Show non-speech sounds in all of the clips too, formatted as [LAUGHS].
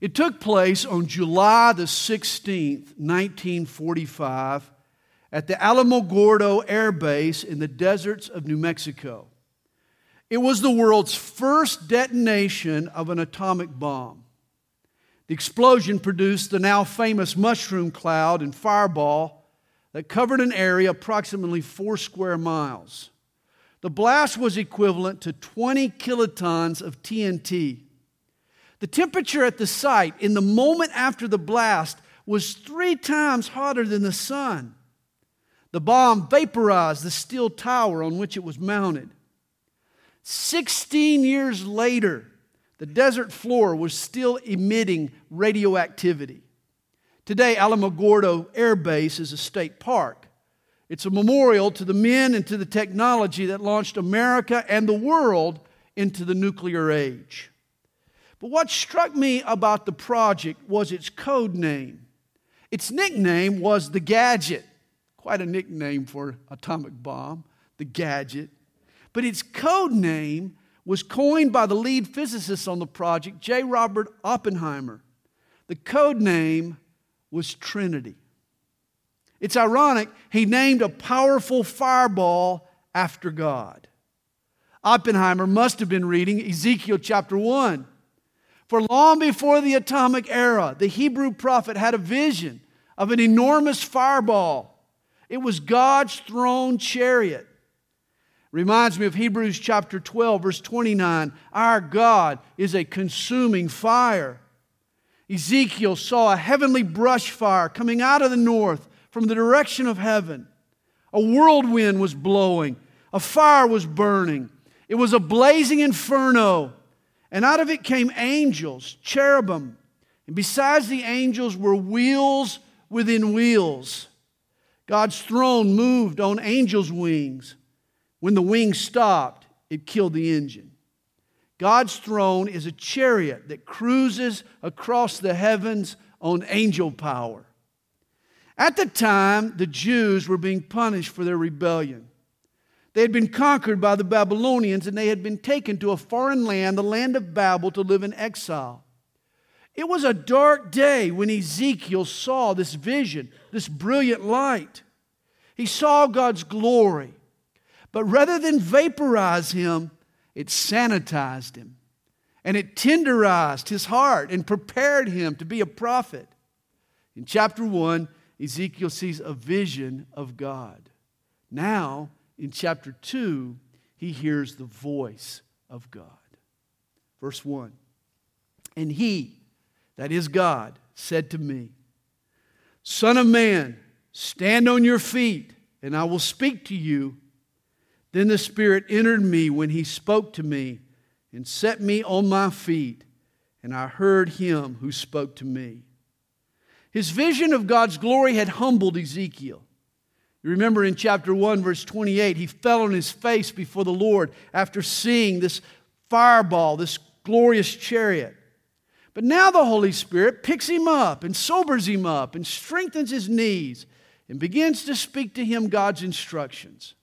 It took place on July the 16th, 1945, at the Alamogordo Air Base in the deserts of New Mexico. It was the world's first detonation of an atomic bomb. The explosion produced the now famous mushroom cloud and fireball that covered an area approximately four square miles. The blast was equivalent to 20 kilotons of TNT. The temperature at the site in the moment after the blast was three times hotter than the sun. The bomb vaporized the steel tower on which it was mounted. 16 years later, the desert floor was still emitting radioactivity. Today, Alamogordo Air Base is a state park. It's a memorial to the men and to the technology that launched America and the world into the nuclear age. But what struck me about the project was its code name. Its nickname was the Gadget. Quite a nickname for atomic bomb, the Gadget. But its code name was coined by the lead physicist on the project, J. Robert Oppenheimer. The code name was Trinity. It's ironic, he named a powerful fireball after God. Oppenheimer must have been reading Ezekiel chapter 1. For long before the atomic era, the Hebrew prophet had a vision of an enormous fireball. It was God's throne chariot. Reminds me of Hebrews chapter 12, verse 29. Our God is a consuming fire. Ezekiel saw a heavenly brush fire coming out of the north from the direction of heaven. A whirlwind was blowing, a fire was burning. It was a blazing inferno, and out of it came angels, cherubim. And besides the angels were wheels within wheels. God's throne moved on angels' wings. When the wings stopped, it killed the engine. God's throne is a chariot that cruises across the heavens on angel power. At the time, the Jews were being punished for their rebellion. They had been conquered by the Babylonians and they had been taken to a foreign land, the land of Babel, to live in exile. It was a dark day when Ezekiel saw this vision, this brilliant light. He saw God's glory. But rather than vaporize him, it sanitized him and it tenderized his heart and prepared him to be a prophet. In chapter 1, Ezekiel sees a vision of God. Now, in chapter 2, he hears the voice of God. Verse 1 And he, that is God, said to me, Son of man, stand on your feet, and I will speak to you. Then the Spirit entered me when he spoke to me and set me on my feet, and I heard him who spoke to me. His vision of God's glory had humbled Ezekiel. You remember in chapter 1, verse 28, he fell on his face before the Lord after seeing this fireball, this glorious chariot. But now the Holy Spirit picks him up and sobers him up and strengthens his knees and begins to speak to him God's instructions.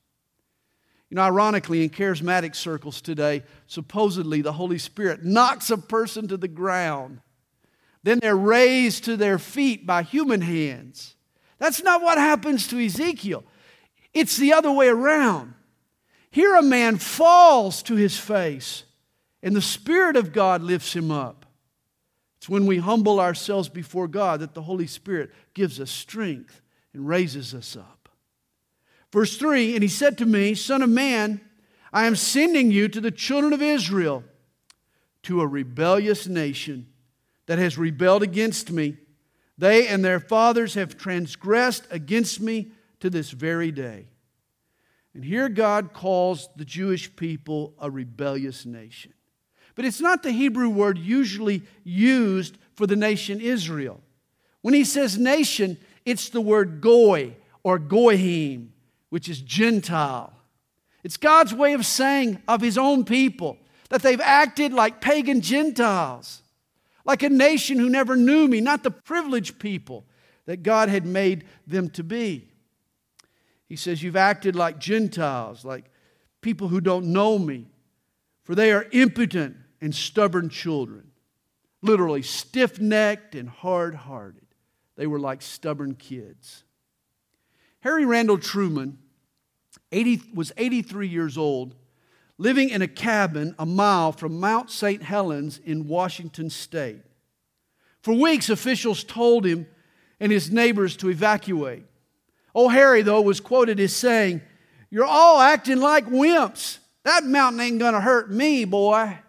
You know, ironically, in charismatic circles today, supposedly the Holy Spirit knocks a person to the ground. Then they're raised to their feet by human hands. That's not what happens to Ezekiel. It's the other way around. Here, a man falls to his face, and the Spirit of God lifts him up. It's when we humble ourselves before God that the Holy Spirit gives us strength and raises us up. Verse 3 And he said to me, Son of man, I am sending you to the children of Israel, to a rebellious nation that has rebelled against me. They and their fathers have transgressed against me to this very day. And here God calls the Jewish people a rebellious nation. But it's not the Hebrew word usually used for the nation Israel. When he says nation, it's the word goy or goyim which is Gentile. It's God's way of saying of His own people that they've acted like pagan Gentiles, like a nation who never knew me, not the privileged people that God had made them to be. He says, You've acted like Gentiles, like people who don't know me, for they are impotent and stubborn children. literally stiff necked and hard hearted. They were like stubborn kids. Harry Randall Truman 80, was 83 years old, living in a cabin a mile from Mount St. Helens in Washington state. For weeks, officials told him and his neighbors to evacuate. Old Harry, though, was quoted as saying, You're all acting like wimps. That mountain ain't going to hurt me, boy.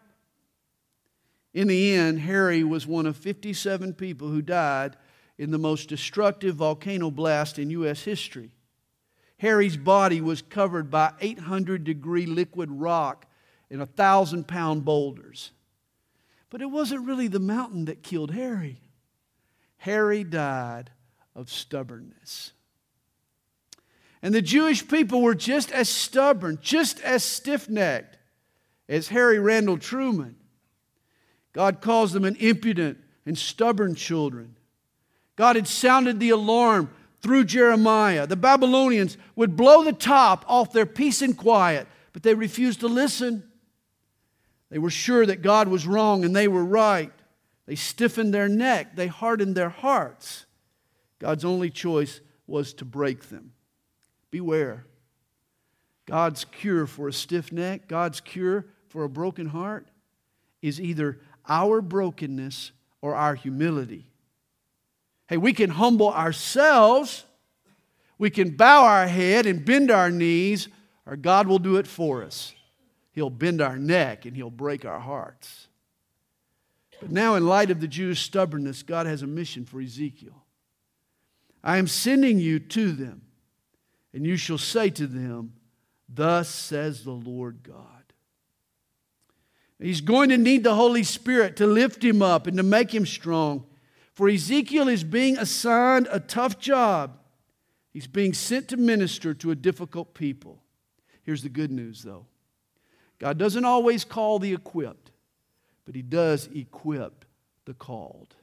In the end, Harry was one of 57 people who died in the most destructive volcano blast in U.S. history. Harry's body was covered by 800 degree liquid rock and a thousand pound boulders. But it wasn't really the mountain that killed Harry. Harry died of stubbornness. And the Jewish people were just as stubborn, just as stiff necked as Harry Randall Truman. God calls them an impudent and stubborn children. God had sounded the alarm through Jeremiah. The Babylonians would blow the top off their peace and quiet, but they refused to listen. They were sure that God was wrong and they were right. They stiffened their neck, they hardened their hearts. God's only choice was to break them. Beware. God's cure for a stiff neck, God's cure for a broken heart is either our brokenness or our humility. Hey, we can humble ourselves, we can bow our head and bend our knees, or God will do it for us. He'll bend our neck and He'll break our hearts. But now, in light of the Jews' stubbornness, God has a mission for Ezekiel. I am sending you to them, and you shall say to them, Thus says the Lord God. He's going to need the Holy Spirit to lift him up and to make him strong. For Ezekiel is being assigned a tough job. He's being sent to minister to a difficult people. Here's the good news, though God doesn't always call the equipped, but He does equip the called.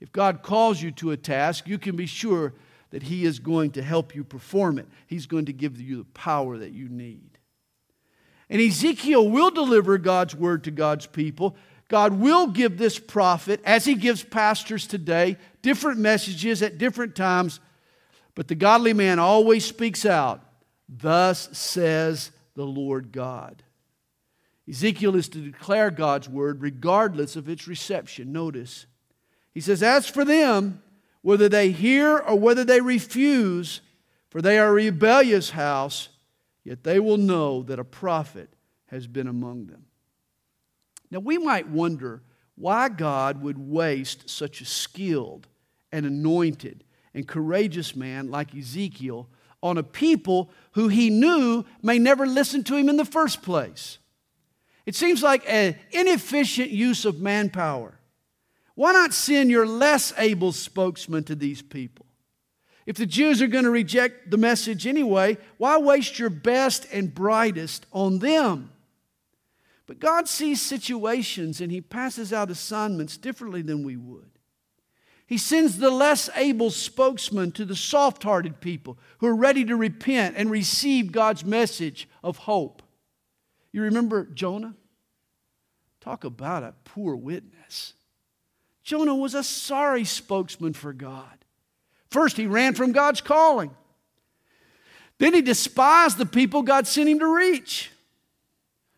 If God calls you to a task, you can be sure that He is going to help you perform it. He's going to give you the power that you need. And Ezekiel will deliver God's word to God's people. God will give this prophet, as he gives pastors today, different messages at different times. But the godly man always speaks out, Thus says the Lord God. Ezekiel is to declare God's word regardless of its reception. Notice, he says, As for them, whether they hear or whether they refuse, for they are a rebellious house, yet they will know that a prophet has been among them. Now, we might wonder why God would waste such a skilled and anointed and courageous man like Ezekiel on a people who he knew may never listen to him in the first place. It seems like an inefficient use of manpower. Why not send your less able spokesman to these people? If the Jews are going to reject the message anyway, why waste your best and brightest on them? But God sees situations and He passes out assignments differently than we would. He sends the less able spokesman to the soft hearted people who are ready to repent and receive God's message of hope. You remember Jonah? Talk about a poor witness. Jonah was a sorry spokesman for God. First, he ran from God's calling. Then he despised the people God sent him to reach.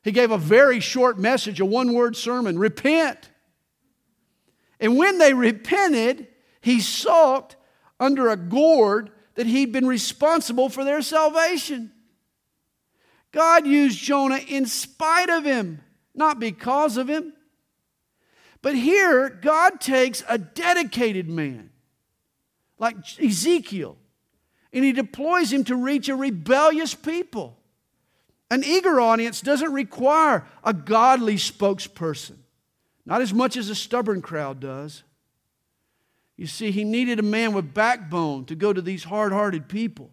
He gave a very short message, a one word sermon repent. And when they repented, he sulked under a gourd that he'd been responsible for their salvation. God used Jonah in spite of him, not because of him. But here, God takes a dedicated man like Ezekiel, and he deploys him to reach a rebellious people. An eager audience doesn't require a godly spokesperson, not as much as a stubborn crowd does. You see, he needed a man with backbone to go to these hard hearted people.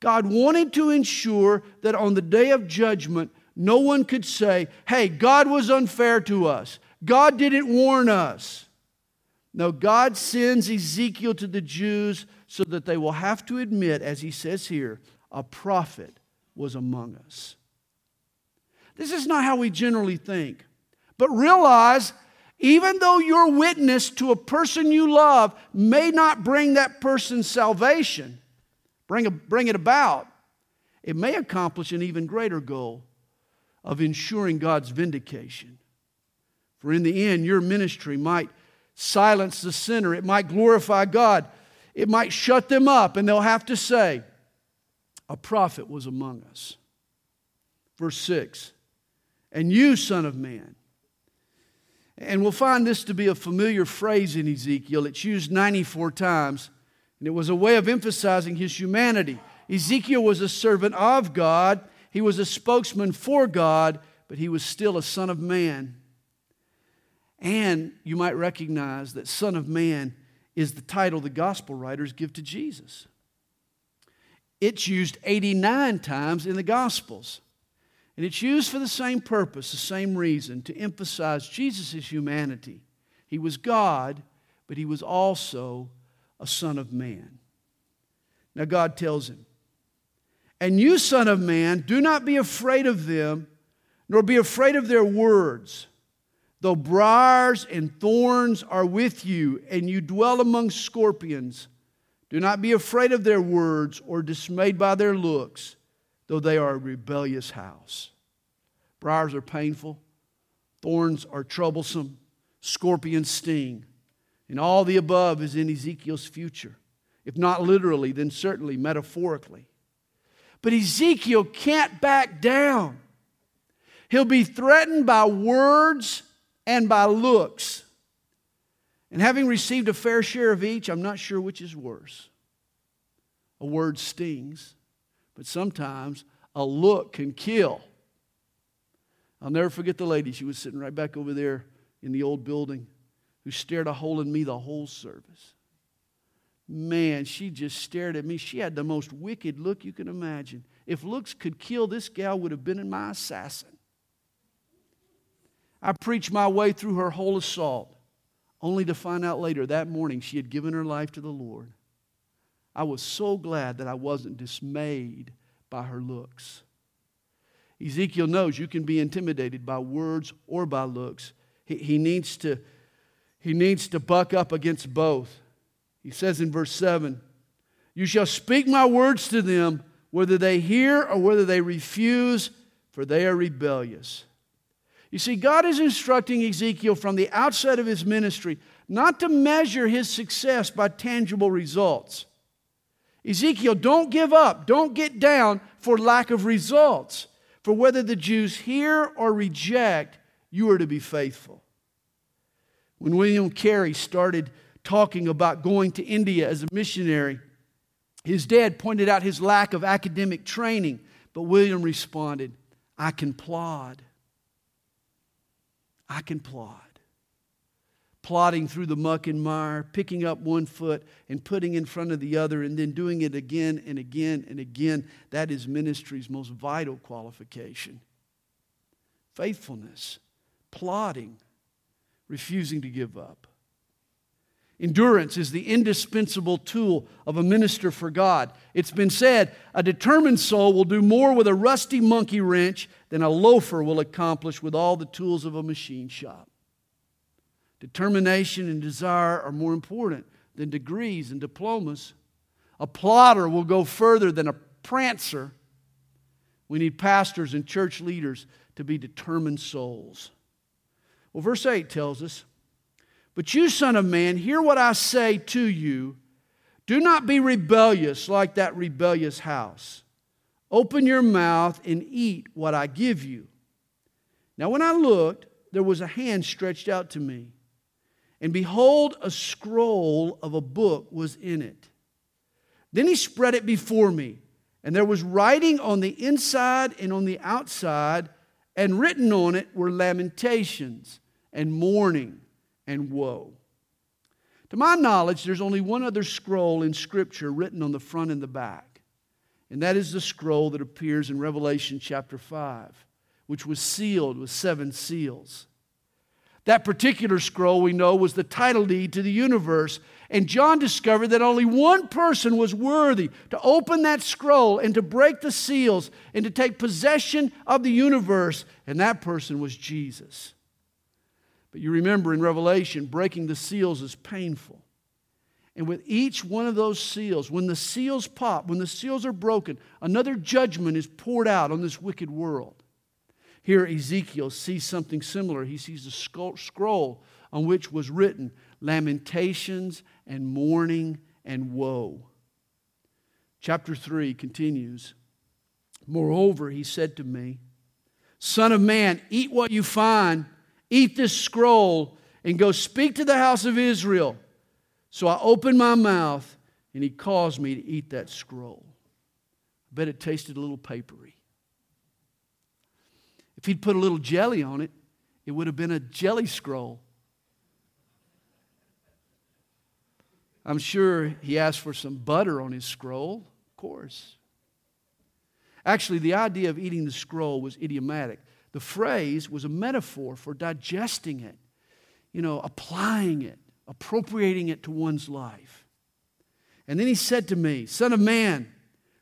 God wanted to ensure that on the day of judgment, no one could say, hey, God was unfair to us. God didn't warn us. No, God sends Ezekiel to the Jews so that they will have to admit, as he says here, a prophet was among us. This is not how we generally think, but realize Even though your witness to a person you love may not bring that person's salvation, bring, a, bring it about, it may accomplish an even greater goal of ensuring God's vindication. For in the end, your ministry might silence the sinner, it might glorify God, it might shut them up, and they'll have to say, A prophet was among us. Verse 6 And you, Son of Man, and we'll find this to be a familiar phrase in Ezekiel. It's used 94 times, and it was a way of emphasizing his humanity. Ezekiel was a servant of God, he was a spokesman for God, but he was still a son of man. And you might recognize that Son of Man is the title the gospel writers give to Jesus. It's used 89 times in the Gospels. And it's used for the same purpose, the same reason, to emphasize Jesus' humanity. He was God, but he was also a Son of Man. Now, God tells him, And you, Son of Man, do not be afraid of them, nor be afraid of their words. Though briars and thorns are with you, and you dwell among scorpions, do not be afraid of their words or dismayed by their looks, though they are a rebellious house. Briars are painful, thorns are troublesome, scorpions sting. And all the above is in Ezekiel's future. If not literally, then certainly metaphorically. But Ezekiel can't back down. He'll be threatened by words and by looks. And having received a fair share of each, I'm not sure which is worse. A word stings, but sometimes a look can kill. I'll never forget the lady. She was sitting right back over there in the old building who stared a hole in me the whole service. Man, she just stared at me. She had the most wicked look you can imagine. If looks could kill, this gal would have been my assassin. I preached my way through her whole assault, only to find out later that morning she had given her life to the Lord. I was so glad that I wasn't dismayed by her looks. Ezekiel knows you can be intimidated by words or by looks. He, he, needs to, he needs to buck up against both. He says in verse 7 You shall speak my words to them, whether they hear or whether they refuse, for they are rebellious. You see, God is instructing Ezekiel from the outset of his ministry not to measure his success by tangible results. Ezekiel, don't give up, don't get down for lack of results. For whether the Jews hear or reject, you are to be faithful. When William Carey started talking about going to India as a missionary, his dad pointed out his lack of academic training, but William responded, I can plod. I can plod. Plodding through the muck and mire, picking up one foot and putting in front of the other, and then doing it again and again and again. That is ministry's most vital qualification. Faithfulness, plodding, refusing to give up. Endurance is the indispensable tool of a minister for God. It's been said a determined soul will do more with a rusty monkey wrench than a loafer will accomplish with all the tools of a machine shop. Determination and desire are more important than degrees and diplomas. A plodder will go further than a prancer. We need pastors and church leaders to be determined souls. Well, verse 8 tells us but you, Son of Man, hear what I say to you. Do not be rebellious like that rebellious house. Open your mouth and eat what I give you. Now, when I looked, there was a hand stretched out to me. And behold, a scroll of a book was in it. Then he spread it before me, and there was writing on the inside and on the outside, and written on it were lamentations and mourning and woe. To my knowledge, there's only one other scroll in Scripture written on the front and the back, and that is the scroll that appears in Revelation chapter 5, which was sealed with seven seals. That particular scroll, we know, was the title deed to the universe. And John discovered that only one person was worthy to open that scroll and to break the seals and to take possession of the universe, and that person was Jesus. But you remember in Revelation, breaking the seals is painful. And with each one of those seals, when the seals pop, when the seals are broken, another judgment is poured out on this wicked world. Here, Ezekiel sees something similar. He sees a scroll on which was written lamentations and mourning and woe. Chapter 3 continues Moreover, he said to me, Son of man, eat what you find, eat this scroll, and go speak to the house of Israel. So I opened my mouth, and he caused me to eat that scroll. I bet it tasted a little papery. If he'd put a little jelly on it, it would have been a jelly scroll. I'm sure he asked for some butter on his scroll, of course. Actually, the idea of eating the scroll was idiomatic. The phrase was a metaphor for digesting it, you know, applying it, appropriating it to one's life. And then he said to me, Son of man,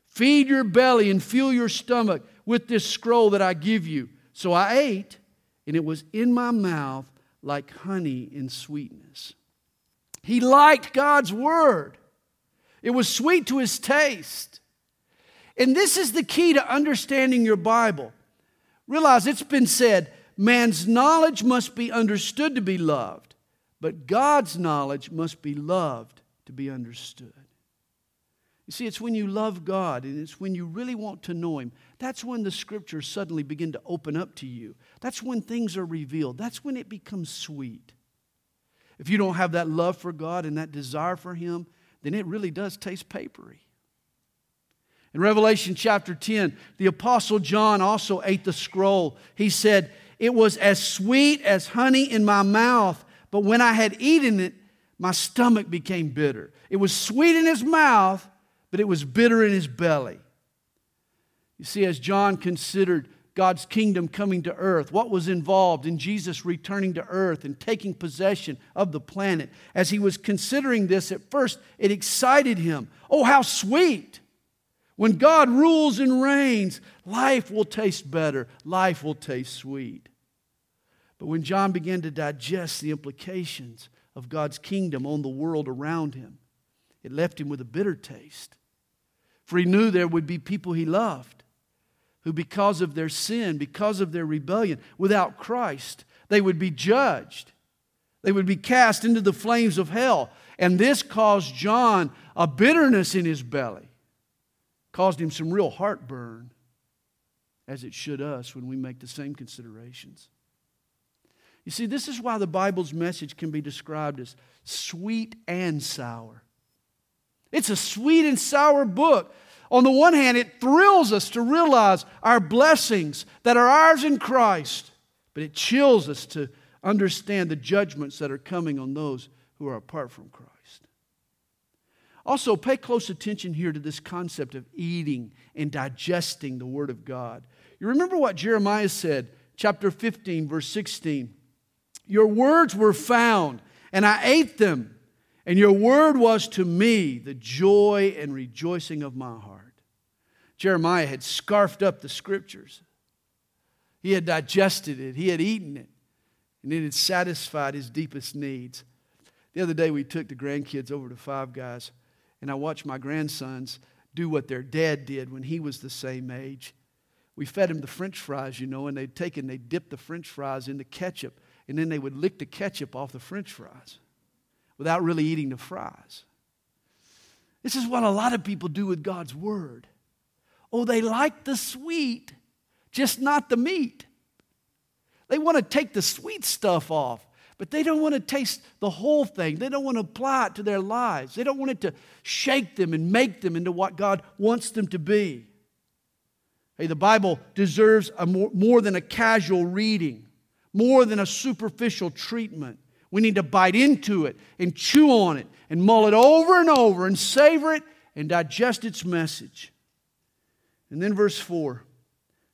feed your belly and fill your stomach with this scroll that I give you. So I ate, and it was in my mouth like honey in sweetness. He liked God's word. It was sweet to his taste. And this is the key to understanding your Bible. Realize it's been said man's knowledge must be understood to be loved, but God's knowledge must be loved to be understood. You see, it's when you love God and it's when you really want to know Him. That's when the scriptures suddenly begin to open up to you. That's when things are revealed. That's when it becomes sweet. If you don't have that love for God and that desire for Him, then it really does taste papery. In Revelation chapter 10, the Apostle John also ate the scroll. He said, It was as sweet as honey in my mouth, but when I had eaten it, my stomach became bitter. It was sweet in his mouth, but it was bitter in his belly. You see, as John considered God's kingdom coming to earth, what was involved in Jesus returning to earth and taking possession of the planet. As he was considering this at first, it excited him. Oh, how sweet! When God rules and reigns, life will taste better, life will taste sweet. But when John began to digest the implications of God's kingdom on the world around him, it left him with a bitter taste. For he knew there would be people he loved who, because of their sin, because of their rebellion, without Christ, they would be judged. They would be cast into the flames of hell. And this caused John a bitterness in his belly, caused him some real heartburn, as it should us when we make the same considerations. You see, this is why the Bible's message can be described as sweet and sour. It's a sweet and sour book on the one hand, it thrills us to realize our blessings that are ours in Christ, but it chills us to understand the judgments that are coming on those who are apart from Christ. Also, pay close attention here to this concept of eating and digesting the Word of God. You remember what Jeremiah said, chapter 15, verse 16. Your words were found, and I ate them and your word was to me the joy and rejoicing of my heart. Jeremiah had scarfed up the scriptures, he had digested it, he had eaten it, and it had satisfied his deepest needs. The other day, we took the grandkids over to Five Guys, and I watched my grandsons do what their dad did when he was the same age. We fed him the french fries, you know, and they'd take and they'd dip the french fries into ketchup, and then they would lick the ketchup off the french fries without really eating the fries. This is what a lot of people do with God's Word. Oh, they like the sweet, just not the meat. They want to take the sweet stuff off, but they don't want to taste the whole thing. They don't want to apply it to their lives. They don't want it to shake them and make them into what God wants them to be. Hey, the Bible deserves more, more than a casual reading, more than a superficial treatment. We need to bite into it and chew on it and mull it over and over and savor it and digest its message. And then, verse 4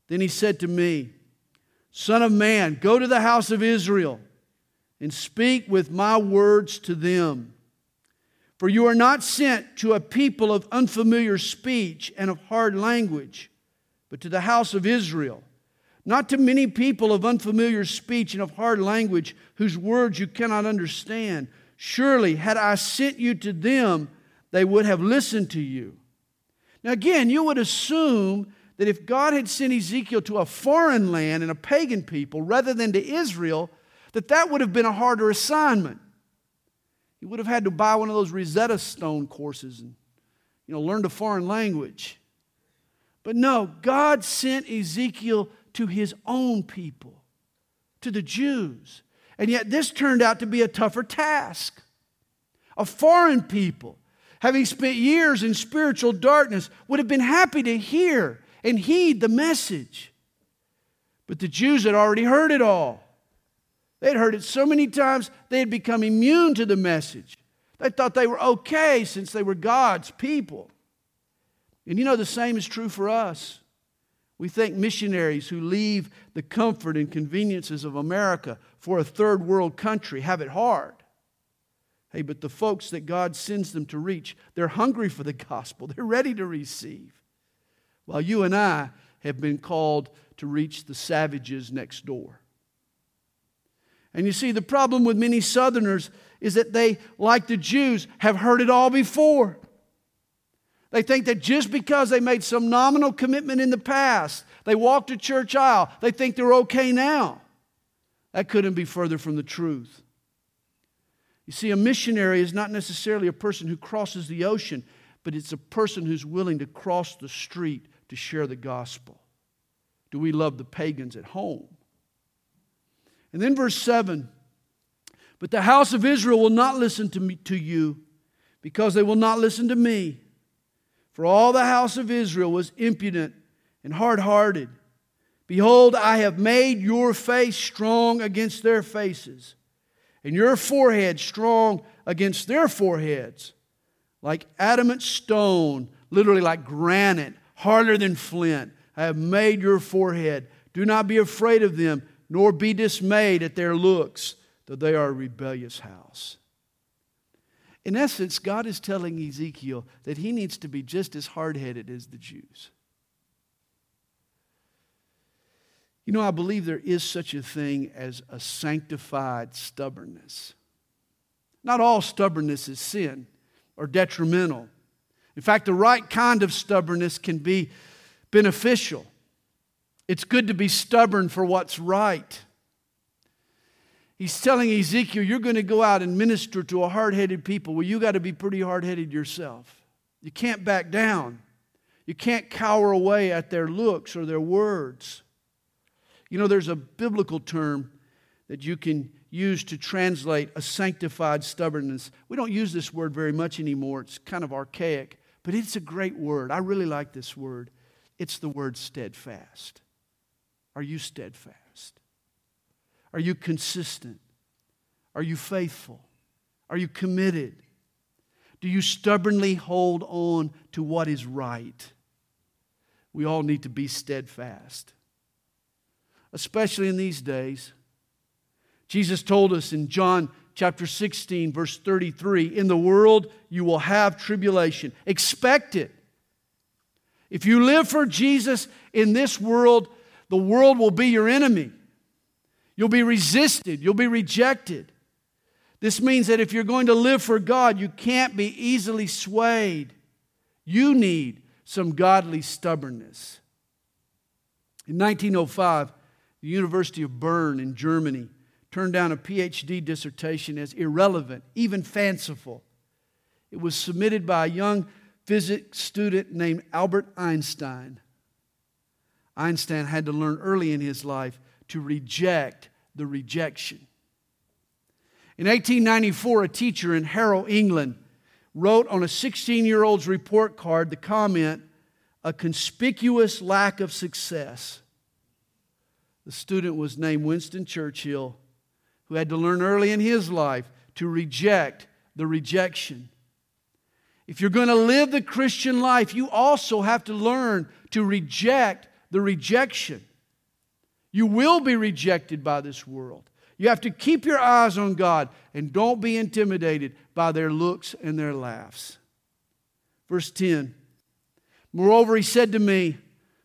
Then he said to me, Son of man, go to the house of Israel and speak with my words to them. For you are not sent to a people of unfamiliar speech and of hard language, but to the house of Israel not to many people of unfamiliar speech and of hard language, whose words you cannot understand. Surely, had I sent you to them, they would have listened to you. Now, again, you would assume that if God had sent Ezekiel to a foreign land and a pagan people rather than to Israel, that that would have been a harder assignment. He would have had to buy one of those Rosetta Stone courses and you know, learn a foreign language. But no, God sent Ezekiel to his own people, to the Jews. And yet, this turned out to be a tougher task. A foreign people, having spent years in spiritual darkness, would have been happy to hear and heed the message. But the Jews had already heard it all. They'd heard it so many times, they had become immune to the message. They thought they were okay since they were God's people. And you know, the same is true for us. We think missionaries who leave the comfort and conveniences of America for a third world country have it hard. Hey, but the folks that God sends them to reach, they're hungry for the [LAUGHS] gospel, they're ready to receive. While you and I have been called to reach the savages next door. And you see, the problem with many Southerners is that they, like the Jews, have heard it all before. They think that just because they made some nominal commitment in the past, they walked a church aisle, they think they're okay now. That couldn't be further from the truth. You see, a missionary is not necessarily a person who crosses the ocean, but it's a person who's willing to cross the street to share the gospel. Do we love the pagans at home? And then verse 7 But the house of Israel will not listen to, me, to you because they will not listen to me. For all the house of Israel was impudent and hard hearted. Behold, I have made your face strong against their faces, and your forehead strong against their foreheads, like adamant stone, literally like granite, harder than flint. I have made your forehead. Do not be afraid of them, nor be dismayed at their looks, though they are a rebellious house. In essence, God is telling Ezekiel that he needs to be just as hard headed as the Jews. You know, I believe there is such a thing as a sanctified stubbornness. Not all stubbornness is sin or detrimental. In fact, the right kind of stubbornness can be beneficial. It's good to be stubborn for what's right. He's telling Ezekiel, You're going to go out and minister to a hard headed people. Well, you got to be pretty hard headed yourself. You can't back down. You can't cower away at their looks or their words. You know, there's a biblical term that you can use to translate a sanctified stubbornness. We don't use this word very much anymore, it's kind of archaic, but it's a great word. I really like this word. It's the word steadfast. Are you steadfast? Are you consistent? Are you faithful? Are you committed? Do you stubbornly hold on to what is right? We all need to be steadfast, especially in these days. Jesus told us in John chapter 16, verse 33 In the world you will have tribulation. Expect it. If you live for Jesus in this world, the world will be your enemy. You'll be resisted, you'll be rejected. This means that if you're going to live for God, you can't be easily swayed. You need some godly stubbornness. In 1905, the University of Bern in Germany turned down a PhD dissertation as irrelevant, even fanciful. It was submitted by a young physics student named Albert Einstein. Einstein had to learn early in his life to reject the rejection. In 1894, a teacher in Harrow, England, wrote on a 16 year old's report card the comment, a conspicuous lack of success. The student was named Winston Churchill, who had to learn early in his life to reject the rejection. If you're going to live the Christian life, you also have to learn to reject the rejection. You will be rejected by this world. You have to keep your eyes on God and don't be intimidated by their looks and their laughs. Verse 10 Moreover, he said to me,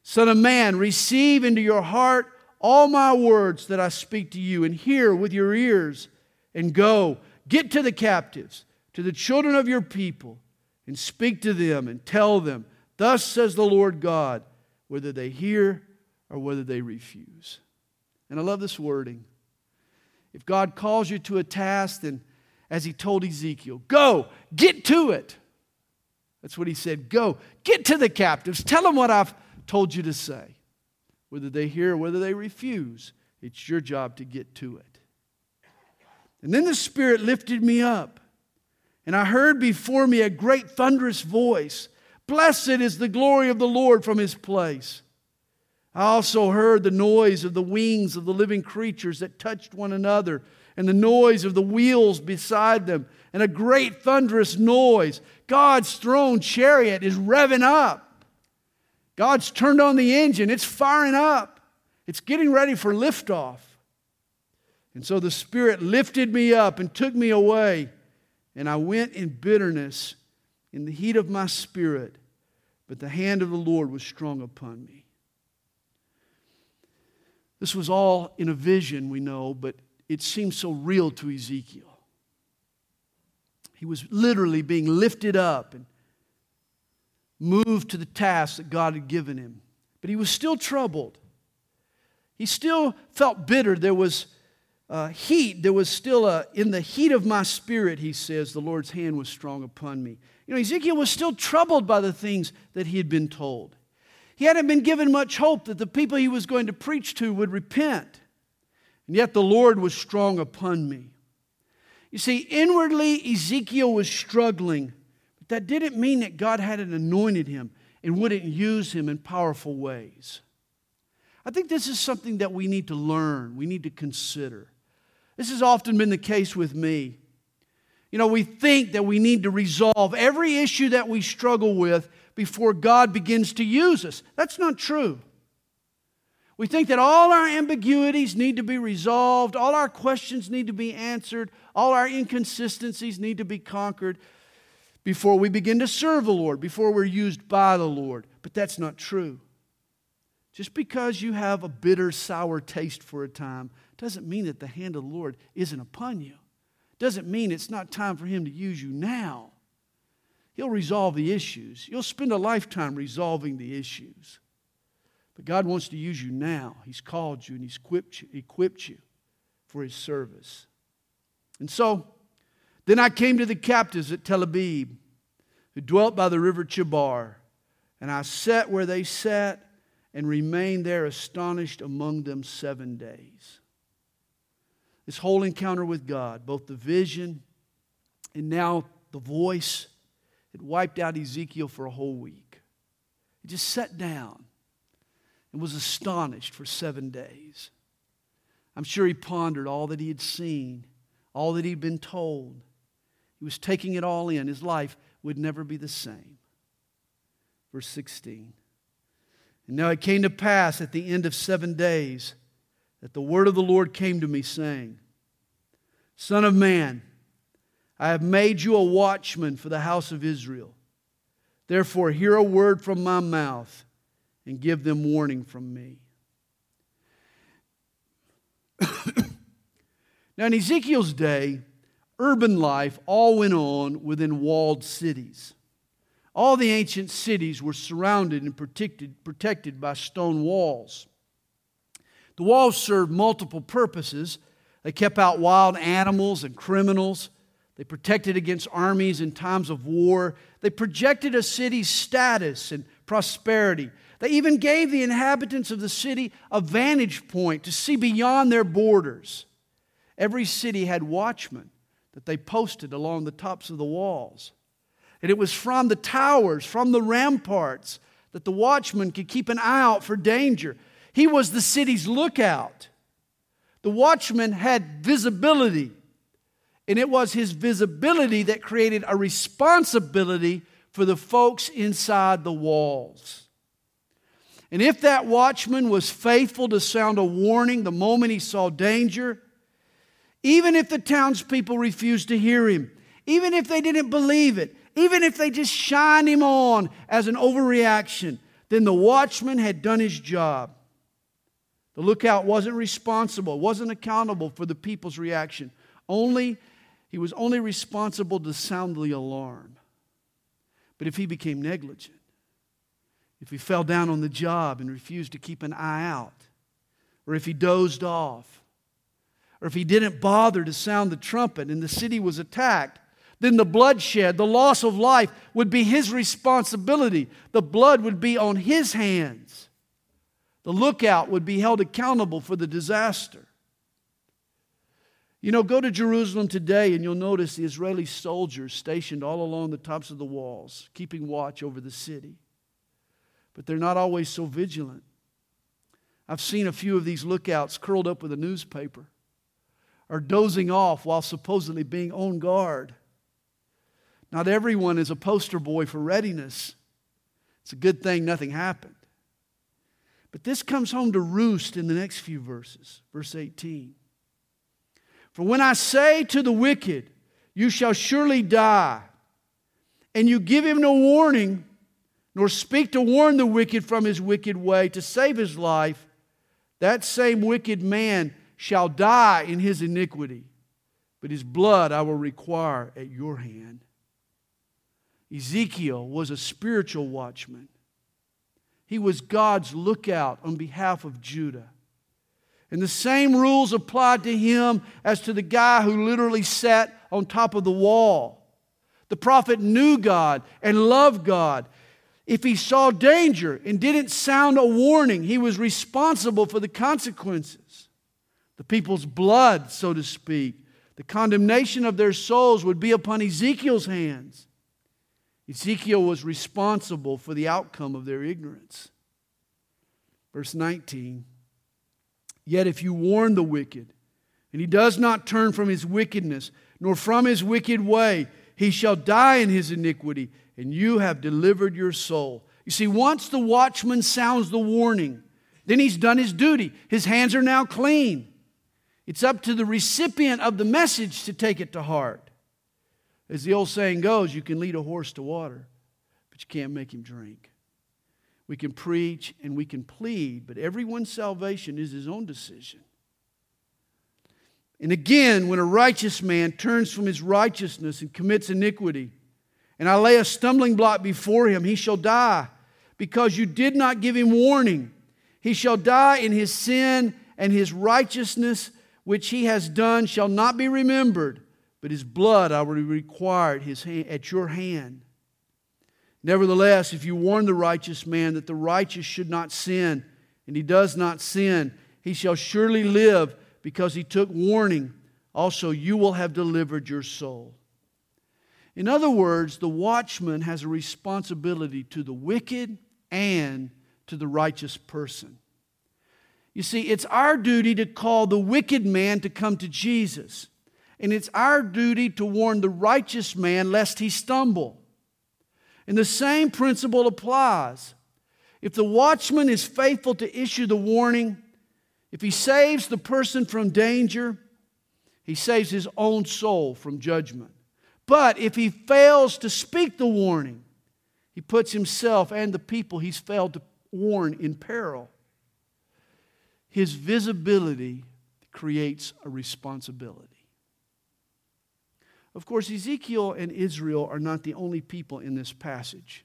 Son of man, receive into your heart all my words that I speak to you, and hear with your ears, and go. Get to the captives, to the children of your people, and speak to them, and tell them, Thus says the Lord God, whether they hear or whether they refuse. And I love this wording. If God calls you to a task, then as he told Ezekiel, go, get to it. That's what he said. Go, get to the captives. Tell them what I've told you to say. Whether they hear or whether they refuse, it's your job to get to it. And then the Spirit lifted me up, and I heard before me a great thunderous voice Blessed is the glory of the Lord from his place. I also heard the noise of the wings of the living creatures that touched one another, and the noise of the wheels beside them, and a great thunderous noise. God's throne chariot is revving up. God's turned on the engine, it's firing up, it's getting ready for liftoff. And so the Spirit lifted me up and took me away, and I went in bitterness in the heat of my spirit, but the hand of the Lord was strong upon me. This was all in a vision, we know, but it seemed so real to Ezekiel. He was literally being lifted up and moved to the task that God had given him. But he was still troubled. He still felt bitter. There was uh, heat. There was still a, in the heat of my spirit, he says, the Lord's hand was strong upon me. You know, Ezekiel was still troubled by the things that he had been told. He hadn't been given much hope that the people he was going to preach to would repent. And yet the Lord was strong upon me. You see, inwardly, Ezekiel was struggling, but that didn't mean that God hadn't anointed him and wouldn't use him in powerful ways. I think this is something that we need to learn, we need to consider. This has often been the case with me. You know, we think that we need to resolve every issue that we struggle with before God begins to use us. That's not true. We think that all our ambiguities need to be resolved, all our questions need to be answered, all our inconsistencies need to be conquered before we begin to serve the Lord, before we're used by the Lord. But that's not true. Just because you have a bitter, sour taste for a time doesn't mean that the hand of the Lord isn't upon you. Doesn't mean it's not time for Him to use you now. He'll resolve the issues. You'll spend a lifetime resolving the issues. But God wants to use you now. He's called you and He's equipped you, equipped you for His service. And so, then I came to the captives at Tel Abib, who dwelt by the river Chebar, and I sat where they sat and remained there astonished among them seven days. This whole encounter with God, both the vision and now the voice, it wiped out Ezekiel for a whole week. He just sat down and was astonished for seven days. I'm sure he pondered all that he had seen, all that he'd been told. He was taking it all in. His life would never be the same. Verse 16. And now it came to pass at the end of seven days that the word of the Lord came to me, saying, Son of man, I have made you a watchman for the house of Israel. Therefore, hear a word from my mouth and give them warning from me. [COUGHS] now, in Ezekiel's day, urban life all went on within walled cities. All the ancient cities were surrounded and protected, protected by stone walls. The walls served multiple purposes. They kept out wild animals and criminals. They protected against armies in times of war. They projected a city's status and prosperity. They even gave the inhabitants of the city a vantage point to see beyond their borders. Every city had watchmen that they posted along the tops of the walls. And it was from the towers, from the ramparts, that the watchman could keep an eye out for danger. He was the city's lookout. The watchman had visibility and it was his visibility that created a responsibility for the folks inside the walls. And if that watchman was faithful to sound a warning the moment he saw danger, even if the townspeople refused to hear him, even if they didn't believe it, even if they just shined him on as an overreaction, then the watchman had done his job. The lookout wasn't responsible, wasn't accountable for the people's reaction. Only he was only responsible to sound the alarm. But if he became negligent, if he fell down on the job and refused to keep an eye out, or if he dozed off, or if he didn't bother to sound the trumpet and the city was attacked, then the bloodshed, the loss of life, would be his responsibility. The blood would be on his hands. The lookout would be held accountable for the disaster. You know, go to Jerusalem today and you'll notice the Israeli soldiers stationed all along the tops of the walls, keeping watch over the city. But they're not always so vigilant. I've seen a few of these lookouts curled up with a newspaper or dozing off while supposedly being on guard. Not everyone is a poster boy for readiness. It's a good thing nothing happened. But this comes home to roost in the next few verses. Verse 18. For when I say to the wicked, You shall surely die, and you give him no warning, nor speak to warn the wicked from his wicked way to save his life, that same wicked man shall die in his iniquity, but his blood I will require at your hand. Ezekiel was a spiritual watchman. He was God's lookout on behalf of Judah. And the same rules applied to him as to the guy who literally sat on top of the wall. The prophet knew God and loved God. If he saw danger and didn't sound a warning, he was responsible for the consequences. The people's blood, so to speak, the condemnation of their souls would be upon Ezekiel's hands. Ezekiel was responsible for the outcome of their ignorance. Verse 19 Yet if you warn the wicked, and he does not turn from his wickedness, nor from his wicked way, he shall die in his iniquity, and you have delivered your soul. You see, once the watchman sounds the warning, then he's done his duty. His hands are now clean. It's up to the recipient of the message to take it to heart. As the old saying goes, you can lead a horse to water, but you can't make him drink. We can preach and we can plead, but everyone's salvation is his own decision. And again, when a righteous man turns from his righteousness and commits iniquity, and I lay a stumbling block before him, he shall die, because you did not give him warning. He shall die in his sin, and his righteousness which he has done shall not be remembered but his blood I will require at, his hand, at your hand. Nevertheless, if you warn the righteous man that the righteous should not sin, and he does not sin, he shall surely live because he took warning. Also, you will have delivered your soul. In other words, the watchman has a responsibility to the wicked and to the righteous person. You see, it's our duty to call the wicked man to come to Jesus and it's our duty to warn the righteous man lest he stumble. And the same principle applies. If the watchman is faithful to issue the warning, if he saves the person from danger, he saves his own soul from judgment. But if he fails to speak the warning, he puts himself and the people he's failed to warn in peril. His visibility creates a responsibility. Of course, Ezekiel and Israel are not the only people in this passage.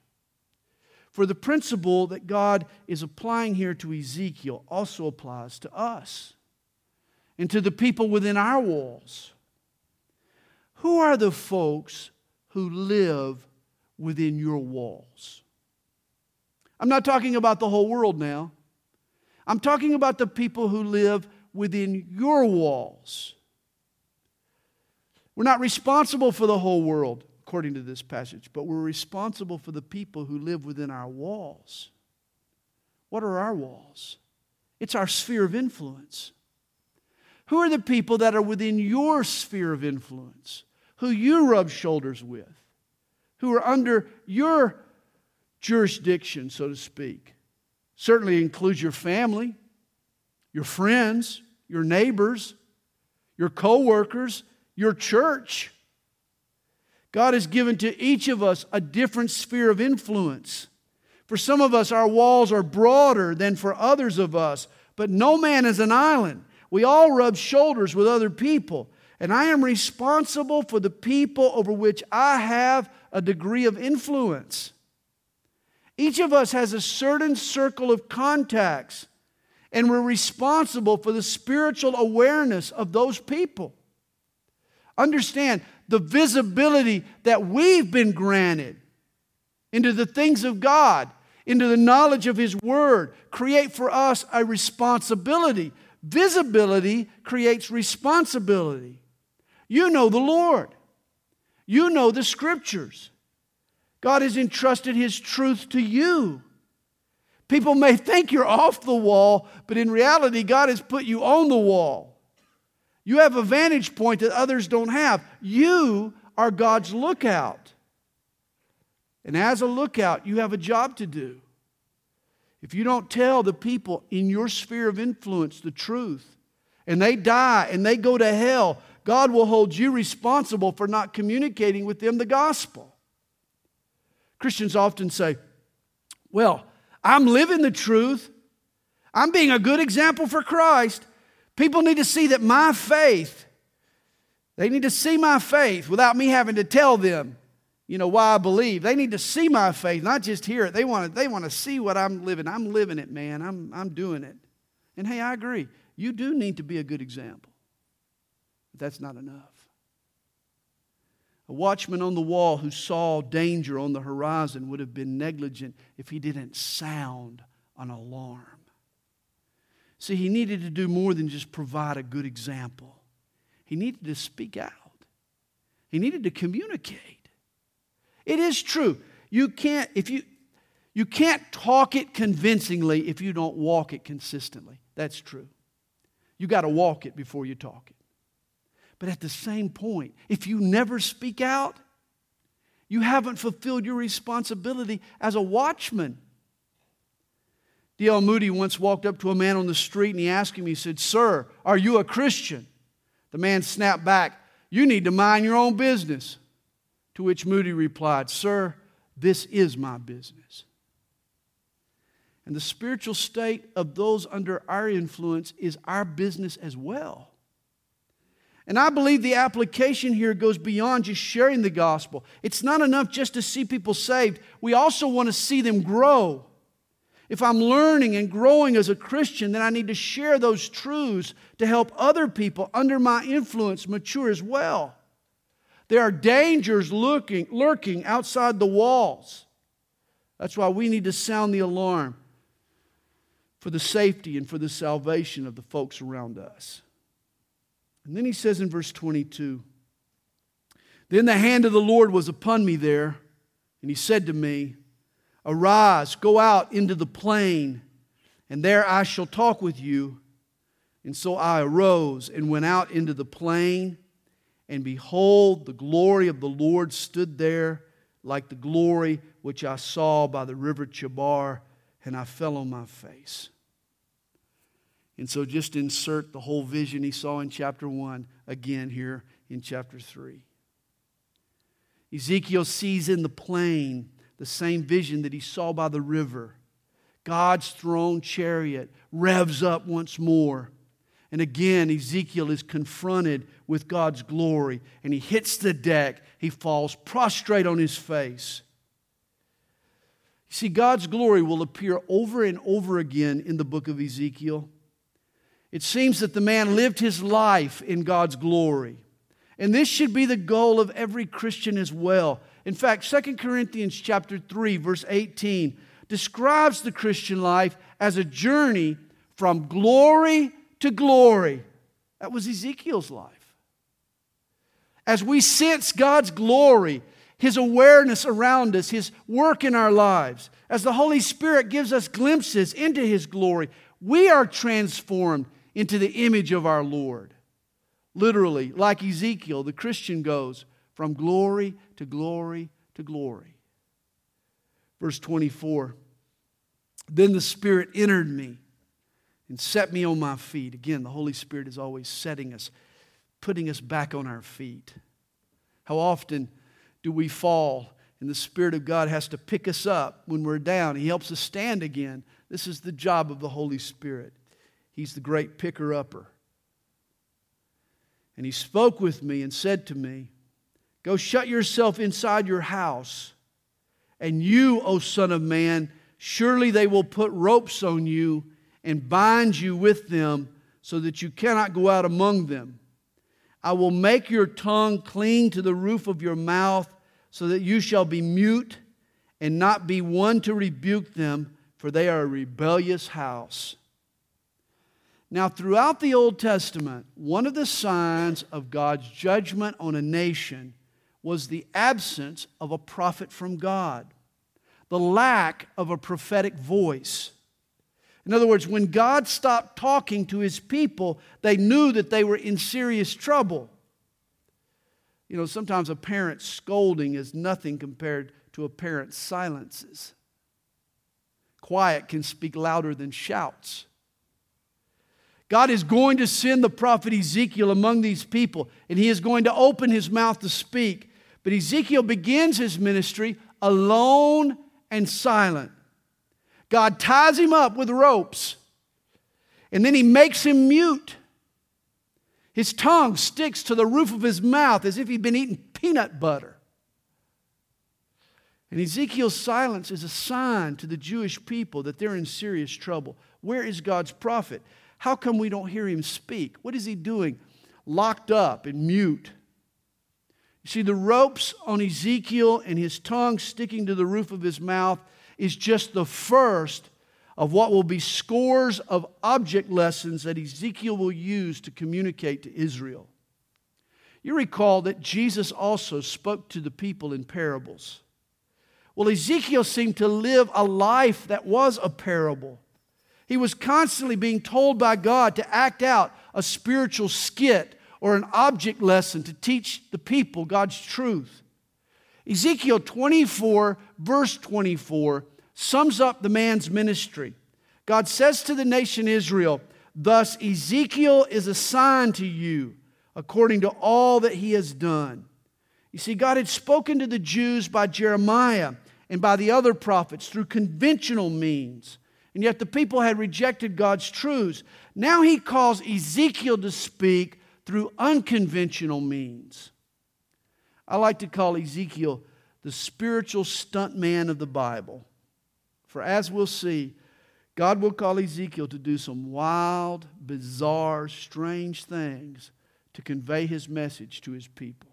For the principle that God is applying here to Ezekiel also applies to us and to the people within our walls. Who are the folks who live within your walls? I'm not talking about the whole world now. I'm talking about the people who live within your walls. We're not responsible for the whole world, according to this passage, but we're responsible for the people who live within our walls. What are our walls? It's our sphere of influence. Who are the people that are within your sphere of influence? Who you rub shoulders with? Who are under your jurisdiction, so to speak? Certainly includes your family, your friends, your neighbors, your co-workers, your church. God has given to each of us a different sphere of influence. For some of us, our walls are broader than for others of us, But no man is an island. We all rub shoulders with other people. And I am responsible for the people over which I have a degree of influence. Each of us has a certain circle of contacts, and we're responsible for the spiritual awareness of those people. Understand the visibility that we've been granted into the things of God, into the knowledge of His Word, create for us a responsibility. Visibility creates responsibility. You know the Lord, you know the Scriptures. God has entrusted His truth to you. People may think you're off the wall, but in reality, God has put you on the wall. You have a vantage point that others don't have. You are God's lookout. And as a lookout, you have a job to do. If you don't tell the people in your sphere of influence the truth, and they die and they go to hell, God will hold you responsible for not communicating with them the gospel. Christians often say, Well, I'm living the truth. I'm being a good example for Christ. People need to see that my faith, they need to see my faith without me having to tell them, you know, why I believe. They need to see my faith, not just hear it. They want to, they want to see what I'm living. I'm living it, man. I'm, I'm doing it. And hey, I agree. You do need to be a good example. But that's not enough. A watchman on the wall who saw danger on the horizon would have been negligent if he didn't sound an alarm. See, he needed to do more than just provide a good example, he needed to speak out, he needed to communicate. It is true. You can't, if you, you can't talk it convincingly if you don't walk it consistently. That's true. You got to walk it before you talk it. But at the same point, if you never speak out, you haven't fulfilled your responsibility as a watchman. D.L. Moody once walked up to a man on the street and he asked him, he said, Sir, are you a Christian? The man snapped back, You need to mind your own business. To which Moody replied, Sir, this is my business. And the spiritual state of those under our influence is our business as well. And I believe the application here goes beyond just sharing the gospel. It's not enough just to see people saved, we also want to see them grow. If I'm learning and growing as a Christian, then I need to share those truths to help other people under my influence mature as well. There are dangers lurking, lurking outside the walls. That's why we need to sound the alarm for the safety and for the salvation of the folks around us. And then he says in verse 22 Then the hand of the Lord was upon me there, and he said to me, Arise, go out into the plain, and there I shall talk with you. And so I arose and went out into the plain, and behold, the glory of the Lord stood there like the glory which I saw by the river Chebar, and I fell on my face. And so just insert the whole vision he saw in chapter 1 again here in chapter 3. Ezekiel sees in the plain the same vision that he saw by the river. God's throne chariot revs up once more. And again, Ezekiel is confronted with God's glory and he hits the deck. He falls prostrate on his face. You see, God's glory will appear over and over again in the book of Ezekiel. It seems that the man lived his life in God's glory. And this should be the goal of every Christian as well. In fact, 2 Corinthians chapter 3 verse 18 describes the Christian life as a journey from glory to glory. That was Ezekiel's life. As we sense God's glory, his awareness around us, his work in our lives, as the Holy Spirit gives us glimpses into his glory, we are transformed into the image of our Lord. Literally, like Ezekiel, the Christian goes from glory to glory to glory. Verse 24 Then the Spirit entered me and set me on my feet. Again, the Holy Spirit is always setting us, putting us back on our feet. How often do we fall and the Spirit of God has to pick us up when we're down? He helps us stand again. This is the job of the Holy Spirit. He's the great picker upper. And he spoke with me and said to me, Go shut yourself inside your house. And you, O Son of Man, surely they will put ropes on you and bind you with them so that you cannot go out among them. I will make your tongue cling to the roof of your mouth so that you shall be mute and not be one to rebuke them, for they are a rebellious house. Now, throughout the Old Testament, one of the signs of God's judgment on a nation was the absence of a prophet from God, the lack of a prophetic voice. In other words, when God stopped talking to his people, they knew that they were in serious trouble. You know, sometimes a parent's scolding is nothing compared to a parent's silences. Quiet can speak louder than shouts. God is going to send the prophet Ezekiel among these people, and he is going to open his mouth to speak. But Ezekiel begins his ministry alone and silent. God ties him up with ropes, and then he makes him mute. His tongue sticks to the roof of his mouth as if he'd been eating peanut butter. And Ezekiel's silence is a sign to the Jewish people that they're in serious trouble. Where is God's prophet? How come we don't hear him speak? What is he doing? Locked up and mute. See, the ropes on Ezekiel and his tongue sticking to the roof of his mouth is just the first of what will be scores of object lessons that Ezekiel will use to communicate to Israel. You recall that Jesus also spoke to the people in parables. Well, Ezekiel seemed to live a life that was a parable. He was constantly being told by God to act out a spiritual skit or an object lesson to teach the people God's truth. Ezekiel 24, verse 24, sums up the man's ministry. God says to the nation Israel, Thus Ezekiel is assigned to you according to all that he has done. You see, God had spoken to the Jews by Jeremiah and by the other prophets through conventional means. And yet the people had rejected God's truths. Now he calls Ezekiel to speak through unconventional means. I like to call Ezekiel the spiritual stuntman of the Bible. For as we'll see, God will call Ezekiel to do some wild, bizarre, strange things to convey his message to his people.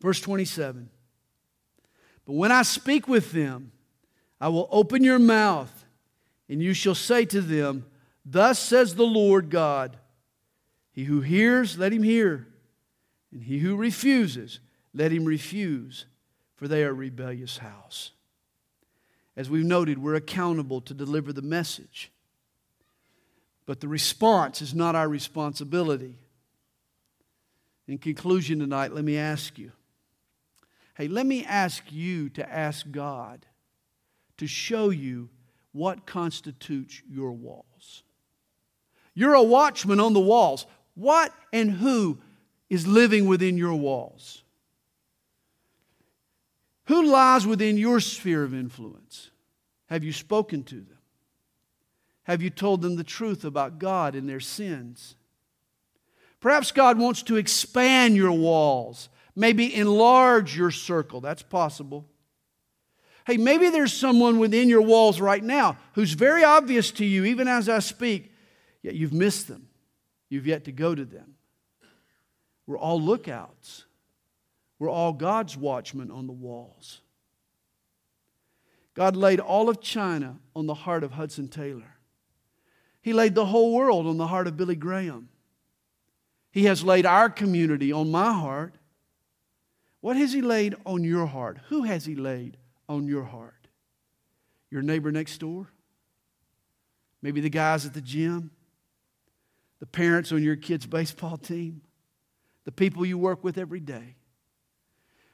Verse 27 But when I speak with them, I will open your mouth, and you shall say to them, Thus says the Lord God He who hears, let him hear, and he who refuses, let him refuse, for they are a rebellious house. As we've noted, we're accountable to deliver the message. But the response is not our responsibility. In conclusion tonight, let me ask you hey, let me ask you to ask God to show you what constitutes your walls. You're a watchman on the walls. What and who is living within your walls? Who lies within your sphere of influence? Have you spoken to them? Have you told them the truth about God and their sins? Perhaps God wants to expand your walls, maybe enlarge your circle. That's possible. Hey, maybe there's someone within your walls right now who's very obvious to you, even as I speak, yet you've missed them. You've yet to go to them. We're all lookouts, we're all God's watchmen on the walls. God laid all of China on the heart of Hudson Taylor. He laid the whole world on the heart of Billy Graham. He has laid our community on my heart. What has He laid on your heart? Who has He laid on your heart? Your neighbor next door? Maybe the guys at the gym? The parents on your kid's baseball team? The people you work with every day?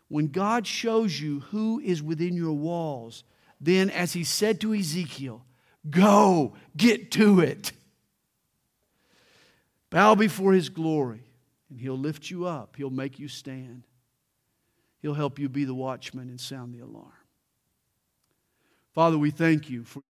When God shows you who is within your walls, then as he said to Ezekiel, Go, get to it. Bow before his glory, and he'll lift you up. He'll make you stand. He'll help you be the watchman and sound the alarm. Father, we thank you for.